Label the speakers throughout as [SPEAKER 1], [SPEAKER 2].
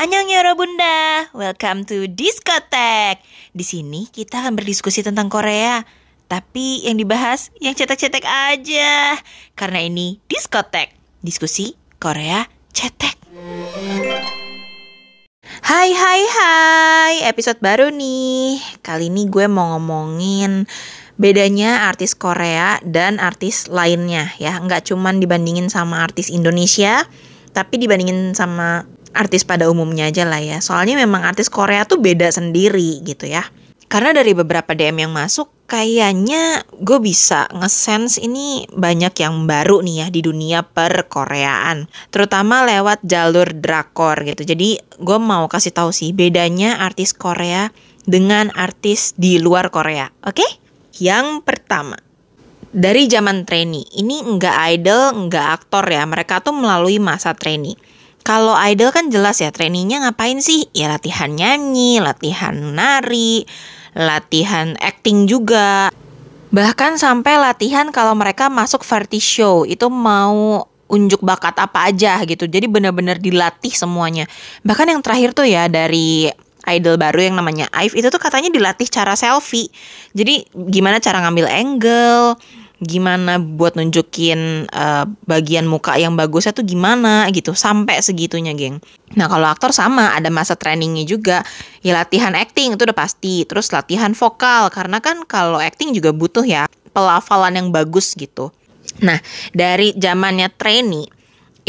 [SPEAKER 1] Annyeong Yoro Bunda, welcome to Diskotek. Di sini kita akan berdiskusi tentang Korea. Tapi yang dibahas yang cetek-cetek aja. Karena ini Diskotek, diskusi Korea cetek. Hai hai hai, episode baru nih. Kali ini gue mau ngomongin bedanya artis Korea dan artis lainnya ya. Nggak cuman dibandingin sama artis Indonesia, tapi dibandingin sama artis pada umumnya aja lah ya. Soalnya memang artis Korea tuh beda sendiri gitu ya. Karena dari beberapa DM yang masuk, kayaknya gue bisa nge-sense ini banyak yang baru nih ya di dunia per-Koreaan. Terutama lewat jalur drakor gitu. Jadi gue mau kasih tahu sih bedanya artis Korea dengan artis di luar Korea. Oke? Okay? Yang pertama, dari zaman trainee. Ini nggak idol, nggak aktor ya. Mereka tuh melalui masa trainee. Kalau idol kan jelas ya trainingnya ngapain sih? Ya latihan nyanyi, latihan nari, latihan acting juga. Bahkan sampai latihan kalau mereka masuk variety show itu mau unjuk bakat apa aja gitu. Jadi benar-benar dilatih semuanya. Bahkan yang terakhir tuh ya dari idol baru yang namanya Ive itu tuh katanya dilatih cara selfie. Jadi gimana cara ngambil angle, gimana buat nunjukin uh, bagian muka yang bagusnya tuh gimana gitu sampai segitunya geng. Nah kalau aktor sama ada masa trainingnya juga ya latihan acting itu udah pasti terus latihan vokal karena kan kalau acting juga butuh ya pelafalan yang bagus gitu. Nah dari zamannya trainee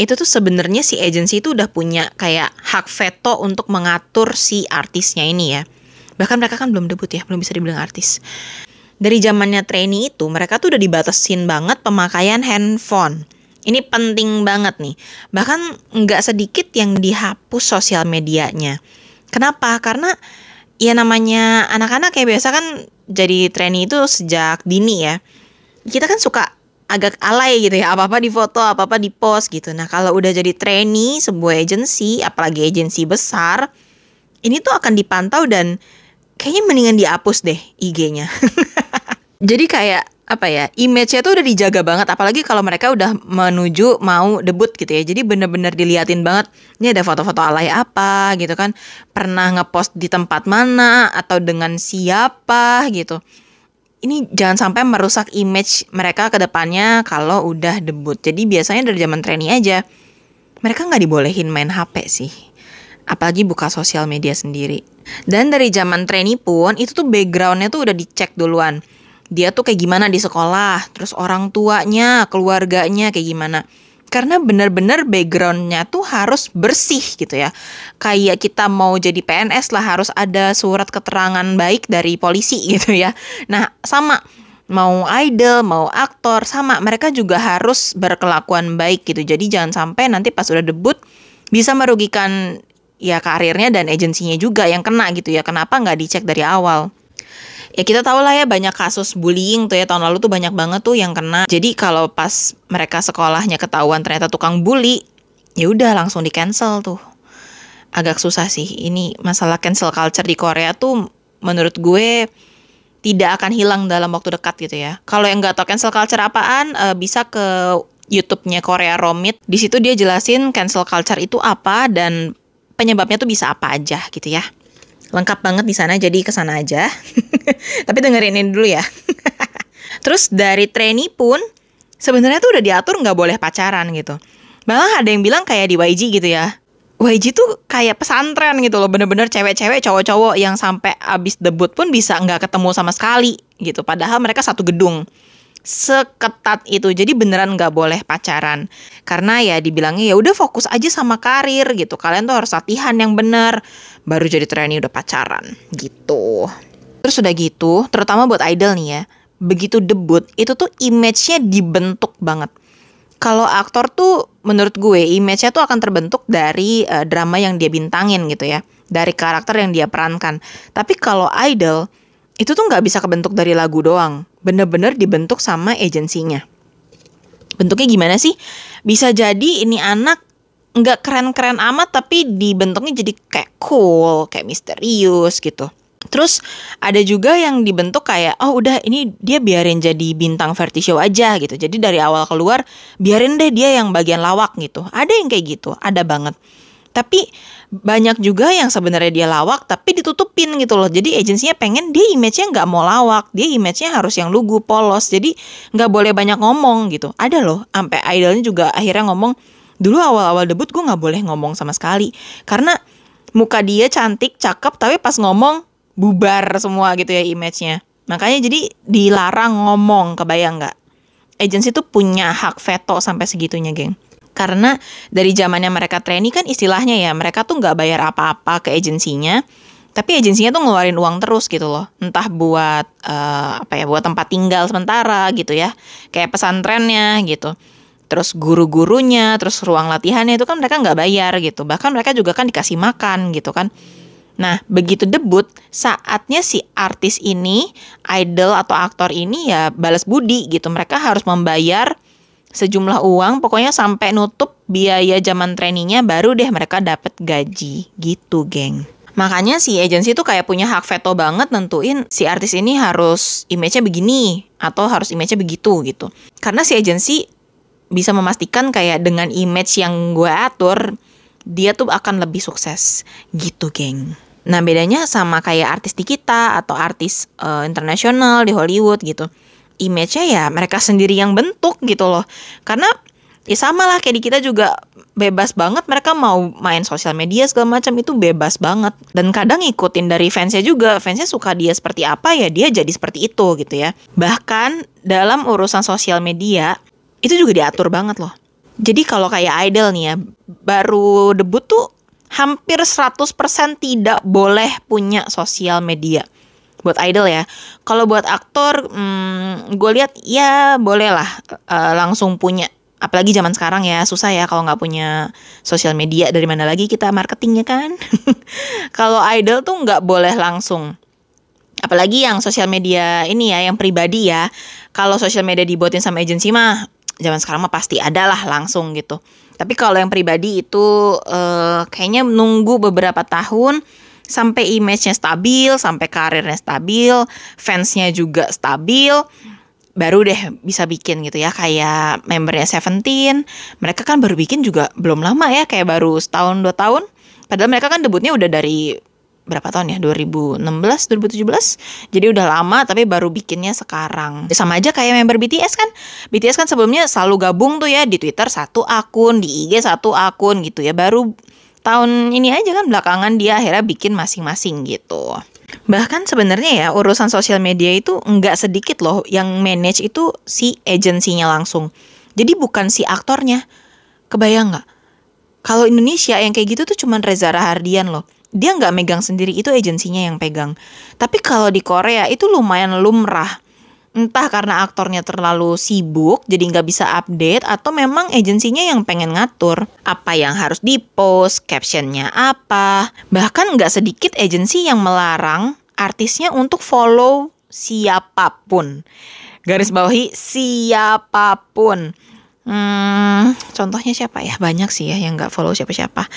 [SPEAKER 1] itu tuh sebenarnya si agency itu udah punya kayak hak veto untuk mengatur si artisnya ini ya. Bahkan mereka kan belum debut ya, belum bisa dibilang artis dari zamannya trainee itu mereka tuh udah dibatasin banget pemakaian handphone. Ini penting banget nih. Bahkan nggak sedikit yang dihapus sosial medianya. Kenapa? Karena ya namanya anak-anak kayak biasa kan jadi trainee itu sejak dini ya. Kita kan suka agak alay gitu ya apa-apa di foto apa-apa di post gitu nah kalau udah jadi trainee sebuah agensi apalagi agensi besar ini tuh akan dipantau dan kayaknya mendingan dihapus deh IG-nya. Jadi kayak apa ya image-nya tuh udah dijaga banget. Apalagi kalau mereka udah menuju mau debut gitu ya. Jadi bener-bener diliatin banget ini ada foto-foto alay apa gitu kan. Pernah ngepost di tempat mana atau dengan siapa gitu. Ini jangan sampai merusak image mereka ke depannya kalau udah debut. Jadi biasanya dari zaman trainee aja mereka nggak dibolehin main HP sih apalagi buka sosial media sendiri. Dan dari zaman trainee pun itu tuh backgroundnya tuh udah dicek duluan. Dia tuh kayak gimana di sekolah, terus orang tuanya, keluarganya kayak gimana. Karena bener-bener backgroundnya tuh harus bersih gitu ya. Kayak kita mau jadi PNS lah harus ada surat keterangan baik dari polisi gitu ya. Nah sama mau idol, mau aktor, sama mereka juga harus berkelakuan baik gitu. Jadi jangan sampai nanti pas udah debut bisa merugikan ya karirnya dan agensinya juga yang kena gitu ya. Kenapa nggak dicek dari awal? Ya kita tahu lah ya banyak kasus bullying tuh ya tahun lalu tuh banyak banget tuh yang kena. Jadi kalau pas mereka sekolahnya ketahuan ternyata tukang bully, ya udah langsung di cancel tuh. Agak susah sih. Ini masalah cancel culture di Korea tuh menurut gue tidak akan hilang dalam waktu dekat gitu ya. Kalau yang nggak tahu cancel culture apaan, uh, bisa ke YouTube-nya Korea Romit. Di situ dia jelasin cancel culture itu apa dan penyebabnya tuh bisa apa aja gitu ya. Lengkap banget di sana jadi ke sana aja. Tapi dengerin ini dulu ya. Terus dari trainee pun sebenarnya tuh udah diatur nggak boleh pacaran gitu. Malah ada yang bilang kayak di YG gitu ya. YG tuh kayak pesantren gitu loh, bener-bener cewek-cewek, cowok-cowok yang sampai abis debut pun bisa nggak ketemu sama sekali gitu. Padahal mereka satu gedung seketat itu. Jadi beneran nggak boleh pacaran. Karena ya dibilangnya ya udah fokus aja sama karir gitu. Kalian tuh harus latihan yang bener. Baru jadi trainee udah pacaran gitu. Terus udah gitu terutama buat idol nih ya begitu debut itu tuh image-nya dibentuk banget. Kalau aktor tuh menurut gue image-nya tuh akan terbentuk dari uh, drama yang dia bintangin gitu ya. Dari karakter yang dia perankan. Tapi kalau idol itu tuh nggak bisa kebentuk dari lagu doang bener-bener dibentuk sama agensinya. Bentuknya gimana sih? Bisa jadi ini anak nggak keren-keren amat tapi dibentuknya jadi kayak cool, kayak misterius gitu. Terus ada juga yang dibentuk kayak oh udah ini dia biarin jadi bintang variety show aja gitu. Jadi dari awal keluar biarin deh dia yang bagian lawak gitu. Ada yang kayak gitu, ada banget. Tapi banyak juga yang sebenarnya dia lawak tapi ditutupin gitu loh. Jadi agensinya pengen dia image-nya nggak mau lawak, dia image-nya harus yang lugu, polos. Jadi nggak boleh banyak ngomong gitu. Ada loh, sampai idolnya juga akhirnya ngomong dulu awal-awal debut gue nggak boleh ngomong sama sekali karena muka dia cantik, cakep tapi pas ngomong bubar semua gitu ya image-nya. Makanya jadi dilarang ngomong, kebayang nggak? Agensi tuh punya hak veto sampai segitunya, geng karena dari zamannya mereka trainee kan istilahnya ya mereka tuh nggak bayar apa-apa ke agensinya tapi agensinya tuh ngeluarin uang terus gitu loh. Entah buat uh, apa ya buat tempat tinggal sementara gitu ya kayak pesantrennya gitu. Terus guru-gurunya terus ruang latihannya itu kan mereka nggak bayar gitu. Bahkan mereka juga kan dikasih makan gitu kan. Nah, begitu debut, saatnya si artis ini, idol atau aktor ini ya balas budi gitu. Mereka harus membayar sejumlah uang pokoknya sampai nutup biaya zaman trainingnya baru deh mereka dapat gaji. Gitu geng. Makanya si agensi tuh kayak punya hak veto banget nentuin si artis ini harus image-nya begini atau harus image-nya begitu gitu. Karena si agensi bisa memastikan kayak dengan image yang gue atur dia tuh akan lebih sukses. Gitu geng. Nah bedanya sama kayak artis di kita atau artis uh, internasional di Hollywood gitu image-nya ya mereka sendiri yang bentuk gitu loh. Karena ya sama lah kayak di kita juga bebas banget mereka mau main sosial media segala macam itu bebas banget. Dan kadang ngikutin dari fansnya juga fansnya suka dia seperti apa ya dia jadi seperti itu gitu ya. Bahkan dalam urusan sosial media itu juga diatur banget loh. Jadi kalau kayak idol nih ya baru debut tuh hampir 100% tidak boleh punya sosial media buat idol ya. Kalau buat aktor, hmm, gue lihat ya boleh lah uh, langsung punya. Apalagi zaman sekarang ya susah ya kalau nggak punya sosial media dari mana lagi kita marketingnya kan. kalau idol tuh nggak boleh langsung. Apalagi yang sosial media ini ya, yang pribadi ya. Kalau sosial media dibuatin sama agensi mah, zaman sekarang mah pasti ada lah langsung gitu. Tapi kalau yang pribadi itu uh, kayaknya nunggu beberapa tahun sampai image-nya stabil, sampai karirnya stabil, fansnya juga stabil, baru deh bisa bikin gitu ya kayak membernya Seventeen. Mereka kan baru bikin juga belum lama ya kayak baru setahun dua tahun. Padahal mereka kan debutnya udah dari berapa tahun ya? 2016 2017 jadi udah lama tapi baru bikinnya sekarang. Sama aja kayak member BTS kan. BTS kan sebelumnya selalu gabung tuh ya di Twitter satu akun di IG satu akun gitu ya. Baru tahun ini aja kan belakangan dia akhirnya bikin masing-masing gitu. Bahkan sebenarnya ya urusan sosial media itu nggak sedikit loh yang manage itu si agensinya langsung. Jadi bukan si aktornya. Kebayang nggak? Kalau Indonesia yang kayak gitu tuh cuman Reza Rahardian loh. Dia nggak megang sendiri itu agensinya yang pegang. Tapi kalau di Korea itu lumayan lumrah entah karena aktornya terlalu sibuk jadi nggak bisa update atau memang agensinya yang pengen ngatur apa yang harus dipost, captionnya apa. Bahkan nggak sedikit agensi yang melarang artisnya untuk follow siapa pun. Garis bawahi siapa pun. Hmm, contohnya siapa ya? Banyak sih ya yang nggak follow siapa-siapa.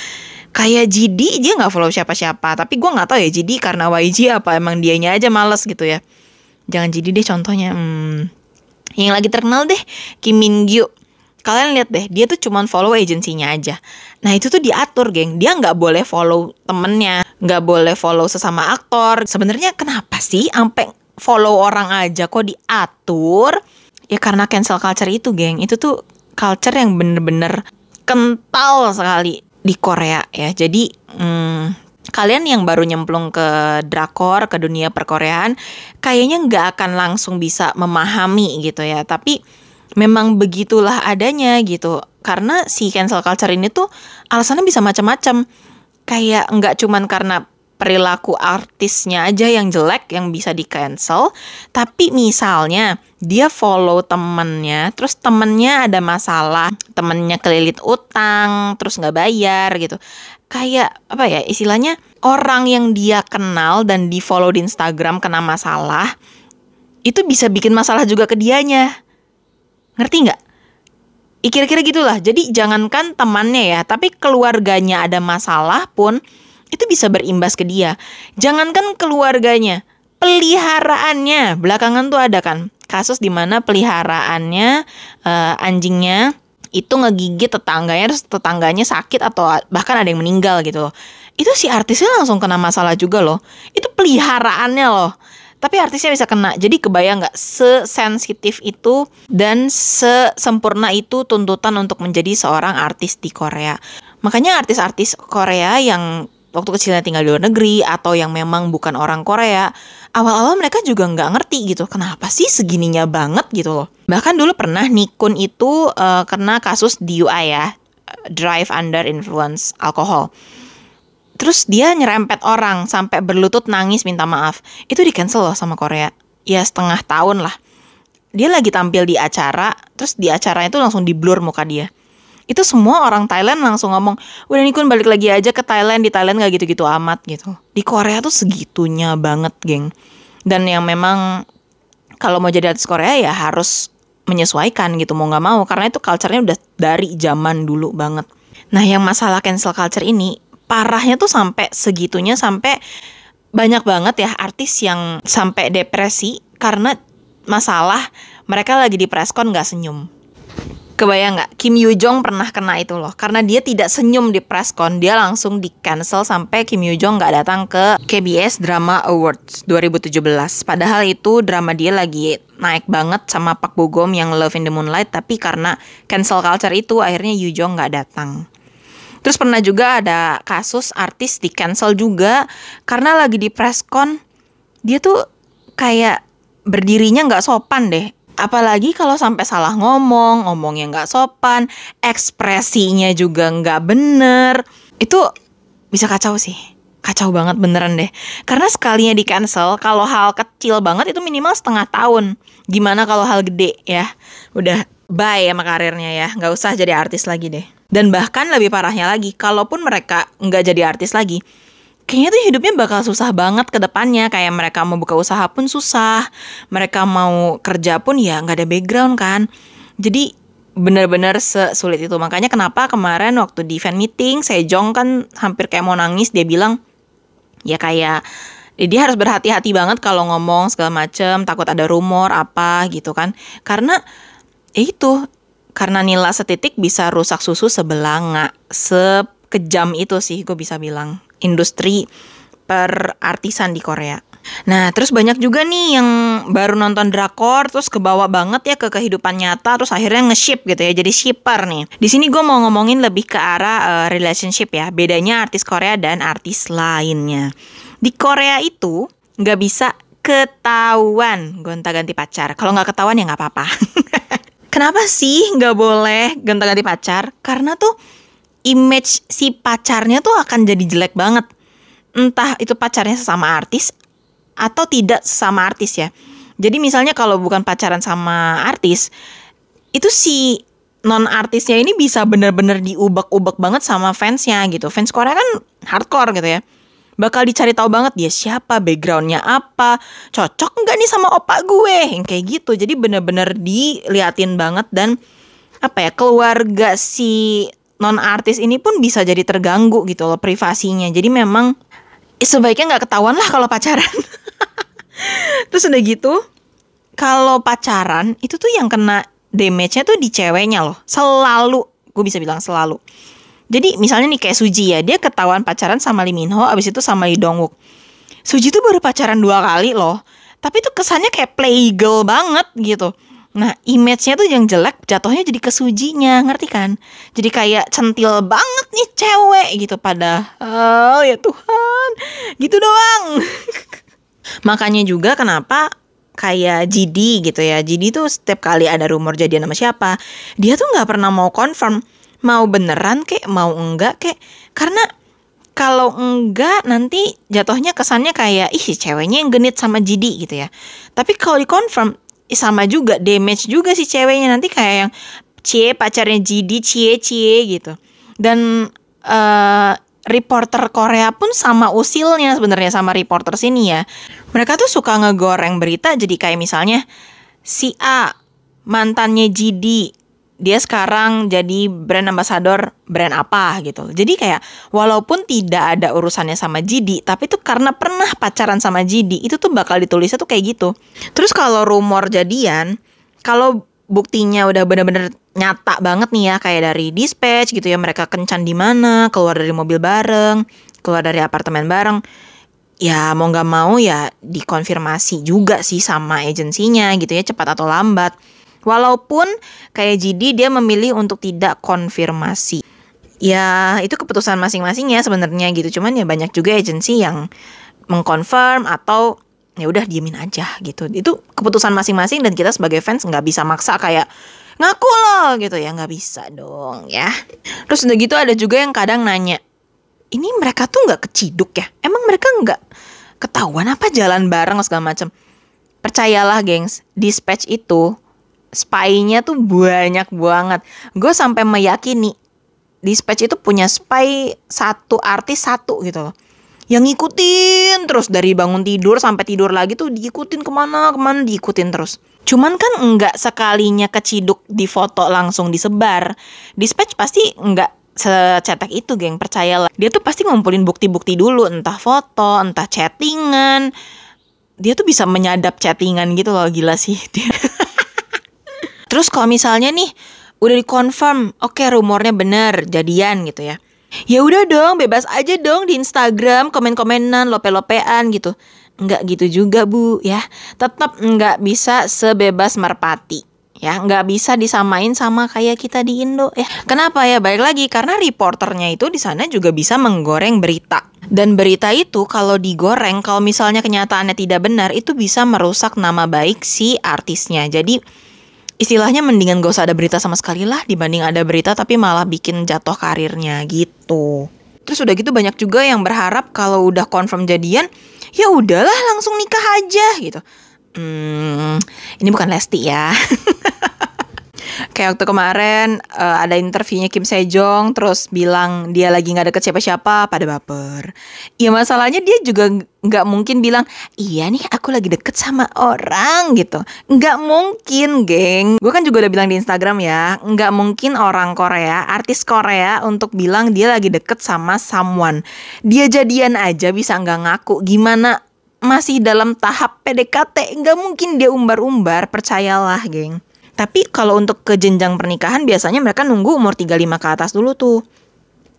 [SPEAKER 1] Kayak JD dia nggak follow siapa-siapa, tapi gue nggak tahu ya JD karena YG apa emang dianya aja males gitu ya jangan jadi deh contohnya hmm, yang lagi terkenal deh Kim Min Gyu. Kalian lihat deh dia tuh cuman follow agensinya aja. Nah itu tuh diatur geng. Dia nggak boleh follow temennya nggak boleh follow sesama aktor. Sebenarnya kenapa sih sampai follow orang aja kok diatur? Ya karena cancel culture itu geng. Itu tuh culture yang bener-bener kental sekali di Korea ya. Jadi hmm, kalian yang baru nyemplung ke drakor, ke dunia perkoreaan, kayaknya nggak akan langsung bisa memahami gitu ya. Tapi memang begitulah adanya gitu. Karena si cancel culture ini tuh alasannya bisa macam-macam. Kayak nggak cuman karena perilaku artisnya aja yang jelek yang bisa di cancel tapi misalnya dia follow temennya terus temennya ada masalah temennya kelilit utang terus nggak bayar gitu kayak apa ya istilahnya orang yang dia kenal dan di follow di Instagram kena masalah itu bisa bikin masalah juga ke dianya ngerti nggak? Kira-kira gitulah. Jadi jangankan temannya ya, tapi keluarganya ada masalah pun itu bisa berimbas ke dia. Jangankan keluarganya, peliharaannya. Belakangan tuh ada kan kasus di mana peliharaannya uh, anjingnya itu ngegigit tetangganya terus tetangganya sakit atau bahkan ada yang meninggal gitu loh. Itu si artisnya langsung kena masalah juga loh. Itu peliharaannya loh. Tapi artisnya bisa kena. Jadi kebayang nggak sesensitif itu dan sesempurna itu tuntutan untuk menjadi seorang artis di Korea. Makanya artis-artis Korea yang waktu kecilnya tinggal di luar negeri atau yang memang bukan orang Korea, awal-awal mereka juga nggak ngerti gitu, kenapa sih segininya banget gitu loh. Bahkan dulu pernah Nikun itu uh, kena kasus DUI ya, drive under influence alkohol. Terus dia nyerempet orang sampai berlutut nangis minta maaf. Itu di cancel loh sama Korea. Ya setengah tahun lah. Dia lagi tampil di acara, terus di acara itu langsung di blur muka dia itu semua orang Thailand langsung ngomong udah nih kun balik lagi aja ke Thailand. Di Thailand gak gitu-gitu amat gitu. Di Korea tuh segitunya banget geng. Dan yang memang kalau mau jadi artis Korea ya harus menyesuaikan gitu mau nggak mau. Karena itu culture-nya udah dari zaman dulu banget. Nah yang masalah cancel culture ini parahnya tuh sampai segitunya sampai banyak banget ya artis yang sampai depresi karena masalah mereka lagi di preskon nggak senyum Kebayang nggak? Kim Yoo Jong pernah kena itu loh. Karena dia tidak senyum di presscon, dia langsung di cancel sampai Kim Yoo Jong nggak datang ke KBS Drama Awards 2017. Padahal itu drama dia lagi naik banget sama Pak Bogom yang Love in the Moonlight, tapi karena cancel culture itu akhirnya Yoo Jong nggak datang. Terus pernah juga ada kasus artis di cancel juga karena lagi di presscon dia tuh kayak berdirinya nggak sopan deh Apalagi kalau sampai salah ngomong, ngomongnya nggak sopan, ekspresinya juga nggak bener, itu bisa kacau sih. Kacau banget beneran deh. Karena sekalinya di cancel, kalau hal kecil banget itu minimal setengah tahun. Gimana kalau hal gede ya? Udah bye sama karirnya ya, nggak usah jadi artis lagi deh. Dan bahkan lebih parahnya lagi, kalaupun mereka nggak jadi artis lagi, kayaknya tuh hidupnya bakal susah banget ke depannya. Kayak mereka mau buka usaha pun susah. Mereka mau kerja pun ya nggak ada background kan. Jadi benar-benar sesulit itu. Makanya kenapa kemarin waktu di fan meeting Sejong kan hampir kayak mau nangis dia bilang ya kayak ya dia harus berhati-hati banget kalau ngomong segala macem takut ada rumor apa gitu kan. Karena ya itu karena nila setitik bisa rusak susu sebelanga sekejam itu sih gue bisa bilang industri per artisan di Korea. Nah, terus banyak juga nih yang baru nonton drakor terus kebawa banget ya ke kehidupan nyata terus akhirnya nge-ship gitu ya, jadi shipper nih. Di sini gue mau ngomongin lebih ke arah uh, relationship ya, bedanya artis Korea dan artis lainnya. Di Korea itu nggak bisa ketahuan gonta-ganti pacar. Kalau nggak ketahuan ya nggak apa-apa. Kenapa sih nggak boleh gonta-ganti pacar? Karena tuh image si pacarnya tuh akan jadi jelek banget. Entah itu pacarnya sesama artis atau tidak sesama artis ya. Jadi misalnya kalau bukan pacaran sama artis, itu si non artisnya ini bisa bener-bener diubek-ubek banget sama fansnya gitu. Fans Korea kan hardcore gitu ya. Bakal dicari tahu banget dia siapa, backgroundnya apa, cocok nggak nih sama opa gue, yang kayak gitu. Jadi bener-bener diliatin banget dan apa ya keluarga si non artis ini pun bisa jadi terganggu gitu loh privasinya. Jadi memang sebaiknya nggak ketahuan lah kalau pacaran. Terus udah gitu kalau pacaran itu tuh yang kena damage-nya tuh di ceweknya loh. Selalu gue bisa bilang selalu. Jadi misalnya nih kayak Suji ya dia ketahuan pacaran sama Lee Min Ho abis itu sama Lee Dong Wook Suji tuh baru pacaran dua kali loh. Tapi tuh kesannya kayak playgirl banget gitu Nah, image-nya tuh yang jelek jatuhnya jadi kesujinya, ngerti kan? Jadi kayak centil banget nih cewek gitu pada oh ya Tuhan, gitu doang. Makanya juga kenapa kayak GD gitu ya. GD tuh setiap kali ada rumor jadian sama siapa, dia tuh nggak pernah mau confirm mau beneran kek, mau enggak kek. Karena kalau enggak nanti jatuhnya kesannya kayak ih ceweknya yang genit sama GD gitu ya. Tapi kalau dikonfirm sama juga damage juga si ceweknya. Nanti kayak yang cie pacarnya GD cie cie gitu. Dan uh, reporter Korea pun sama usilnya sebenarnya sama reporter sini ya. Mereka tuh suka ngegoreng berita jadi kayak misalnya si A mantannya GD dia sekarang jadi brand ambassador brand apa gitu. Jadi kayak walaupun tidak ada urusannya sama GD, tapi tuh karena pernah pacaran sama GD, itu tuh bakal ditulisnya tuh kayak gitu. Terus kalau rumor jadian, kalau buktinya udah bener-bener nyata banget nih ya kayak dari dispatch gitu ya mereka kencan di mana keluar dari mobil bareng keluar dari apartemen bareng ya mau nggak mau ya dikonfirmasi juga sih sama agensinya gitu ya cepat atau lambat walaupun kayak Jidi dia memilih untuk tidak konfirmasi. Ya itu keputusan masing-masing ya sebenarnya gitu. Cuman ya banyak juga agensi yang mengkonfirm atau ya udah diemin aja gitu. Itu keputusan masing-masing dan kita sebagai fans nggak bisa maksa kayak ngaku loh gitu. Ya nggak bisa dong ya. Terus udah gitu ada juga yang kadang nanya ini mereka tuh nggak keciduk ya? Emang mereka nggak ketahuan apa jalan bareng segala macam percayalah gengs dispatch itu spy-nya tuh banyak banget. Gue sampai meyakini dispatch itu punya spy satu artis satu gitu. Loh yang ngikutin terus dari bangun tidur sampai tidur lagi tuh diikutin ke mana ke mana diikutin terus. Cuman kan enggak sekalinya keciduk di foto langsung disebar. Dispatch pasti enggak secetek itu geng percayalah. Dia tuh pasti ngumpulin bukti-bukti dulu entah foto entah chattingan. Dia tuh bisa menyadap chattingan gitu loh gila sih. Dia terus kalau misalnya nih udah dikonfirm oke okay, rumornya bener jadian gitu ya. Ya udah dong bebas aja dong di Instagram komen-komenan lope-lopean gitu. Nggak gitu juga bu ya. Tetap nggak bisa sebebas merpati ya. Nggak bisa disamain sama kayak kita di Indo ya. Kenapa ya? Baik lagi karena reporternya itu di sana juga bisa menggoreng berita. Dan berita itu kalau digoreng kalau misalnya kenyataannya tidak benar itu bisa merusak nama baik si artisnya. Jadi istilahnya mendingan gak usah ada berita sama sekali lah dibanding ada berita tapi malah bikin jatuh karirnya gitu. Terus udah gitu banyak juga yang berharap kalau udah confirm jadian, ya udahlah langsung nikah aja gitu. Hmm, ini bukan Lesti ya. Kayak waktu kemarin uh, ada interviewnya Kim Sejong terus bilang dia lagi nggak deket siapa-siapa pada baper. Ya masalahnya dia juga nggak mungkin bilang iya nih aku lagi deket sama orang gitu. Nggak mungkin, geng. Gue kan juga udah bilang di Instagram ya, nggak mungkin orang Korea, artis Korea untuk bilang dia lagi deket sama someone. Dia jadian aja bisa nggak ngaku. Gimana masih dalam tahap PDKT nggak mungkin dia umbar-umbar percayalah geng tapi kalau untuk ke jenjang pernikahan biasanya mereka nunggu umur 35 ke atas dulu tuh.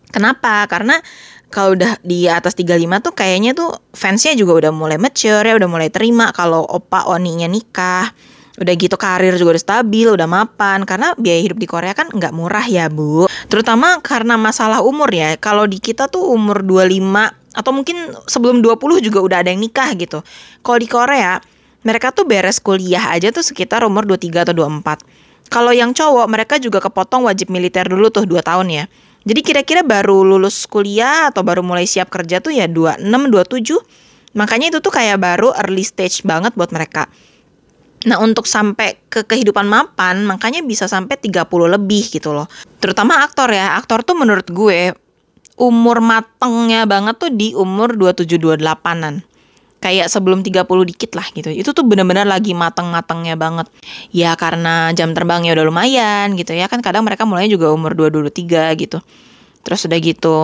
[SPEAKER 1] Kenapa? Karena kalau udah di atas 35 tuh kayaknya tuh fansnya juga udah mulai mature ya, udah mulai terima kalau opa oninya nikah. Udah gitu karir juga udah stabil, udah mapan. Karena biaya hidup di Korea kan nggak murah ya bu. Terutama karena masalah umur ya. Kalau di kita tuh umur 25 atau mungkin sebelum 20 juga udah ada yang nikah gitu. Kalau di Korea mereka tuh beres kuliah aja tuh sekitar umur 23 atau 24. Kalau yang cowok mereka juga kepotong wajib militer dulu tuh 2 tahun ya. Jadi kira-kira baru lulus kuliah atau baru mulai siap kerja tuh ya 26, 27. Makanya itu tuh kayak baru early stage banget buat mereka. Nah untuk sampai ke kehidupan mapan makanya bisa sampai 30 lebih gitu loh. Terutama aktor ya. Aktor tuh menurut gue umur matengnya banget tuh di umur 27-28an kayak sebelum 30 dikit lah gitu. Itu tuh bener-bener lagi mateng-matengnya banget. Ya karena jam terbangnya udah lumayan gitu ya. Kan kadang mereka mulainya juga umur 22 23 gitu. Terus udah gitu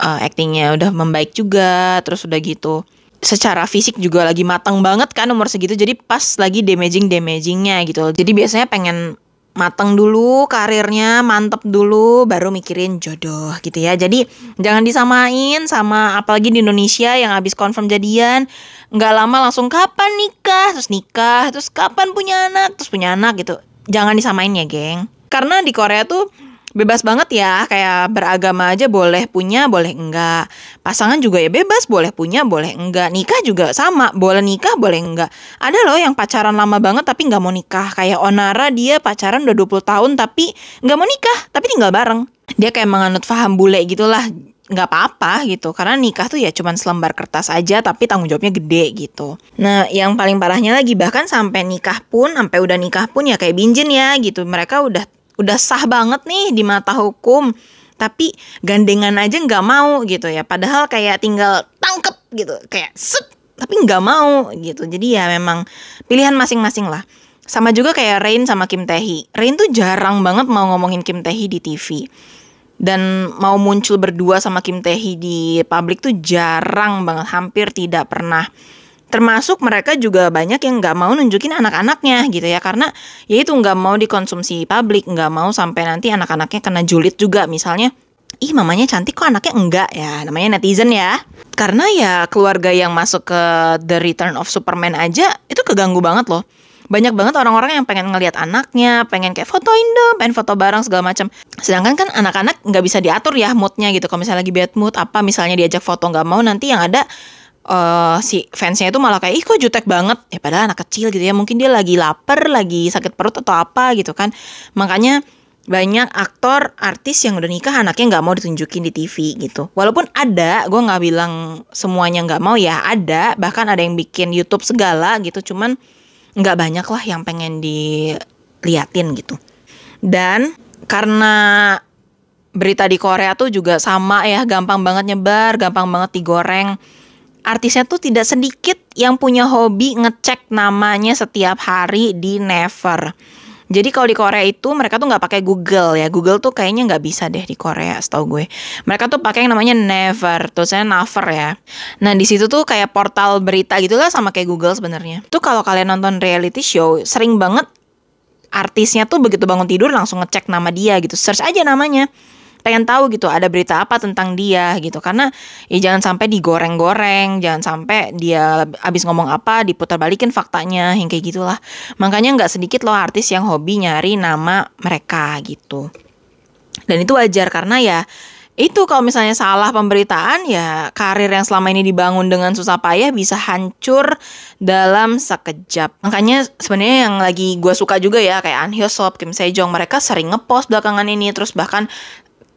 [SPEAKER 1] uh, actingnya udah membaik juga. Terus udah gitu secara fisik juga lagi matang banget kan umur segitu. Jadi pas lagi damaging-damagingnya gitu. Jadi biasanya pengen mateng dulu karirnya, mantep dulu, baru mikirin jodoh gitu ya. Jadi jangan disamain sama apalagi di Indonesia yang habis confirm jadian, nggak lama langsung kapan nikah, terus nikah, terus kapan punya anak, terus punya anak gitu. Jangan disamain ya, geng. Karena di Korea tuh bebas banget ya kayak beragama aja boleh punya boleh enggak. Pasangan juga ya bebas boleh punya boleh enggak. Nikah juga sama boleh nikah boleh enggak. Ada loh yang pacaran lama banget tapi nggak mau nikah. Kayak Onara dia pacaran udah 20 tahun tapi nggak mau nikah tapi tinggal bareng. Dia kayak menganut paham bule gitulah. Nggak apa-apa gitu karena nikah tuh ya cuman selembar kertas aja tapi tanggung jawabnya gede gitu. Nah yang paling parahnya lagi bahkan sampai nikah pun sampai udah nikah pun ya kayak binjin ya gitu. Mereka udah udah sah banget nih di mata hukum tapi gandengan aja nggak mau gitu ya. Padahal kayak tinggal tangkep gitu kayak set tapi nggak mau gitu. Jadi ya memang pilihan masing-masing lah. Sama juga kayak Rain sama Kim Tae Rain tuh jarang banget mau ngomongin Kim Tae di TV dan mau muncul berdua sama Kim Tae di publik tuh jarang banget hampir tidak pernah termasuk mereka juga banyak yang nggak mau nunjukin anak-anaknya gitu ya. Karena ya itu nggak mau dikonsumsi publik nggak mau sampai nanti anak-anaknya kena julid juga. Misalnya ih mamanya cantik kok anaknya enggak? Ya namanya netizen ya. Karena ya keluarga yang masuk ke The Return of Superman aja itu keganggu banget loh. Banyak banget orang-orang yang pengen ngelihat anaknya, pengen kayak fotoin dong, pengen foto bareng segala macam. Sedangkan kan anak-anak nggak bisa diatur ya moodnya gitu. Kalau misalnya lagi bad mood, apa misalnya diajak foto nggak mau, nanti yang ada uh, si fansnya itu malah kayak ih kok jutek banget. Ya padahal anak kecil gitu ya mungkin dia lagi lapar lagi sakit perut atau apa gitu kan. Makanya banyak aktor artis yang udah nikah anaknya nggak mau ditunjukin di TV gitu. Walaupun ada gue nggak bilang semuanya nggak mau ya ada. Bahkan ada yang bikin YouTube segala gitu cuman nggak banyak lah yang pengen diliatin gitu. Dan karena berita di Korea tuh juga sama ya gampang banget nyebar gampang banget digoreng artisnya tuh tidak sedikit yang punya hobi ngecek namanya setiap hari di Never. Jadi kalau di Korea itu mereka tuh nggak pakai Google ya. Google tuh kayaknya nggak bisa deh di Korea, setahu gue. Mereka tuh pakai yang namanya Never, tulisannya Naver ya. Nah di situ tuh kayak portal berita gitulah sama kayak Google sebenarnya. Tuh kalau kalian nonton reality show, sering banget artisnya tuh begitu bangun tidur langsung ngecek nama dia gitu. Search aja namanya pengen tahu gitu ada berita apa tentang dia gitu. Karena ya jangan sampai digoreng-goreng jangan sampai dia abis ngomong apa diputar balikin faktanya yang kayak gitulah. Makanya nggak sedikit loh artis yang hobi nyari nama mereka gitu. Dan itu wajar karena ya itu kalau misalnya salah pemberitaan ya karir yang selama ini dibangun dengan susah payah bisa hancur dalam sekejap. Makanya sebenarnya yang lagi gue suka juga ya kayak An Hyo Sop, Kim Sejong mereka sering ngepost belakangan ini terus bahkan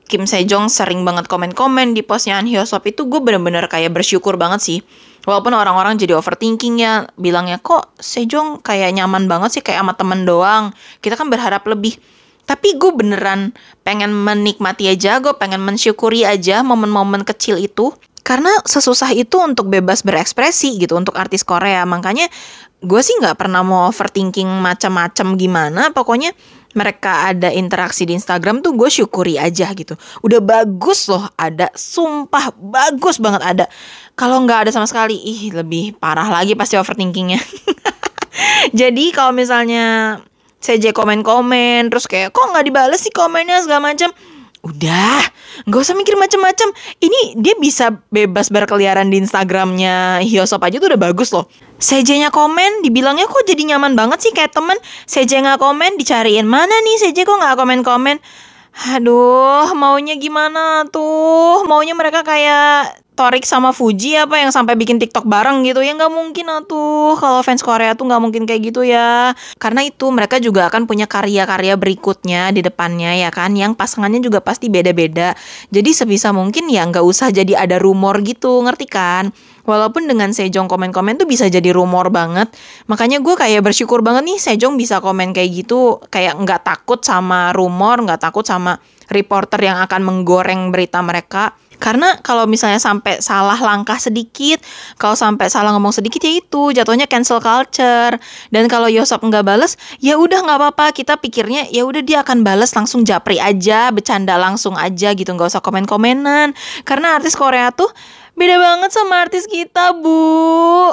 [SPEAKER 1] Kim Sejong sering banget komen-komen di postnya An Hyosop itu gue bener-bener kayak bersyukur banget sih. Walaupun orang-orang jadi overthinking ya, bilangnya kok Sejong kayak nyaman banget sih kayak sama temen doang. Kita kan berharap lebih. Tapi gue beneran pengen menikmati aja, gue pengen mensyukuri aja momen-momen kecil itu. Karena sesusah itu untuk bebas berekspresi gitu untuk artis Korea. Makanya gue sih nggak pernah mau overthinking macam-macam gimana. Pokoknya mereka ada interaksi di Instagram tuh gue syukuri aja gitu. Udah bagus loh ada, sumpah bagus banget ada. Kalau nggak ada sama sekali, ih lebih parah lagi pasti overthinkingnya. Jadi kalau misalnya CJ komen-komen terus kayak kok nggak dibales sih komennya segala macam Udah, nggak usah mikir macam-macam. Ini dia bisa bebas berkeliaran di Instagramnya Hyosop aja tuh udah bagus loh. CJ-nya komen, dibilangnya kok jadi nyaman banget sih kayak temen. CJ nggak komen, dicariin mana nih CJ kok nggak komen-komen. Aduh, maunya gimana tuh? Maunya mereka kayak Torik sama Fuji apa yang sampai bikin TikTok bareng gitu ya nggak mungkin atuh kalau fans Korea tuh nggak mungkin kayak gitu ya karena itu mereka juga akan punya karya-karya berikutnya di depannya ya kan yang pasangannya juga pasti beda-beda jadi sebisa mungkin ya nggak usah jadi ada rumor gitu ngerti kan Walaupun dengan Sejong komen-komen tuh bisa jadi rumor banget. Makanya gue kayak bersyukur banget nih Sejong bisa komen kayak gitu. Kayak nggak takut sama rumor, nggak takut sama reporter yang akan menggoreng berita mereka. Karena kalau misalnya sampai salah langkah sedikit, kalau sampai salah ngomong sedikit ya itu jatuhnya cancel culture. Dan kalau Yosop nggak bales, ya udah nggak apa-apa. Kita pikirnya ya udah dia akan bales langsung japri aja, bercanda langsung aja gitu, nggak usah komen-komenan. Karena artis Korea tuh beda banget sama artis kita, Bu.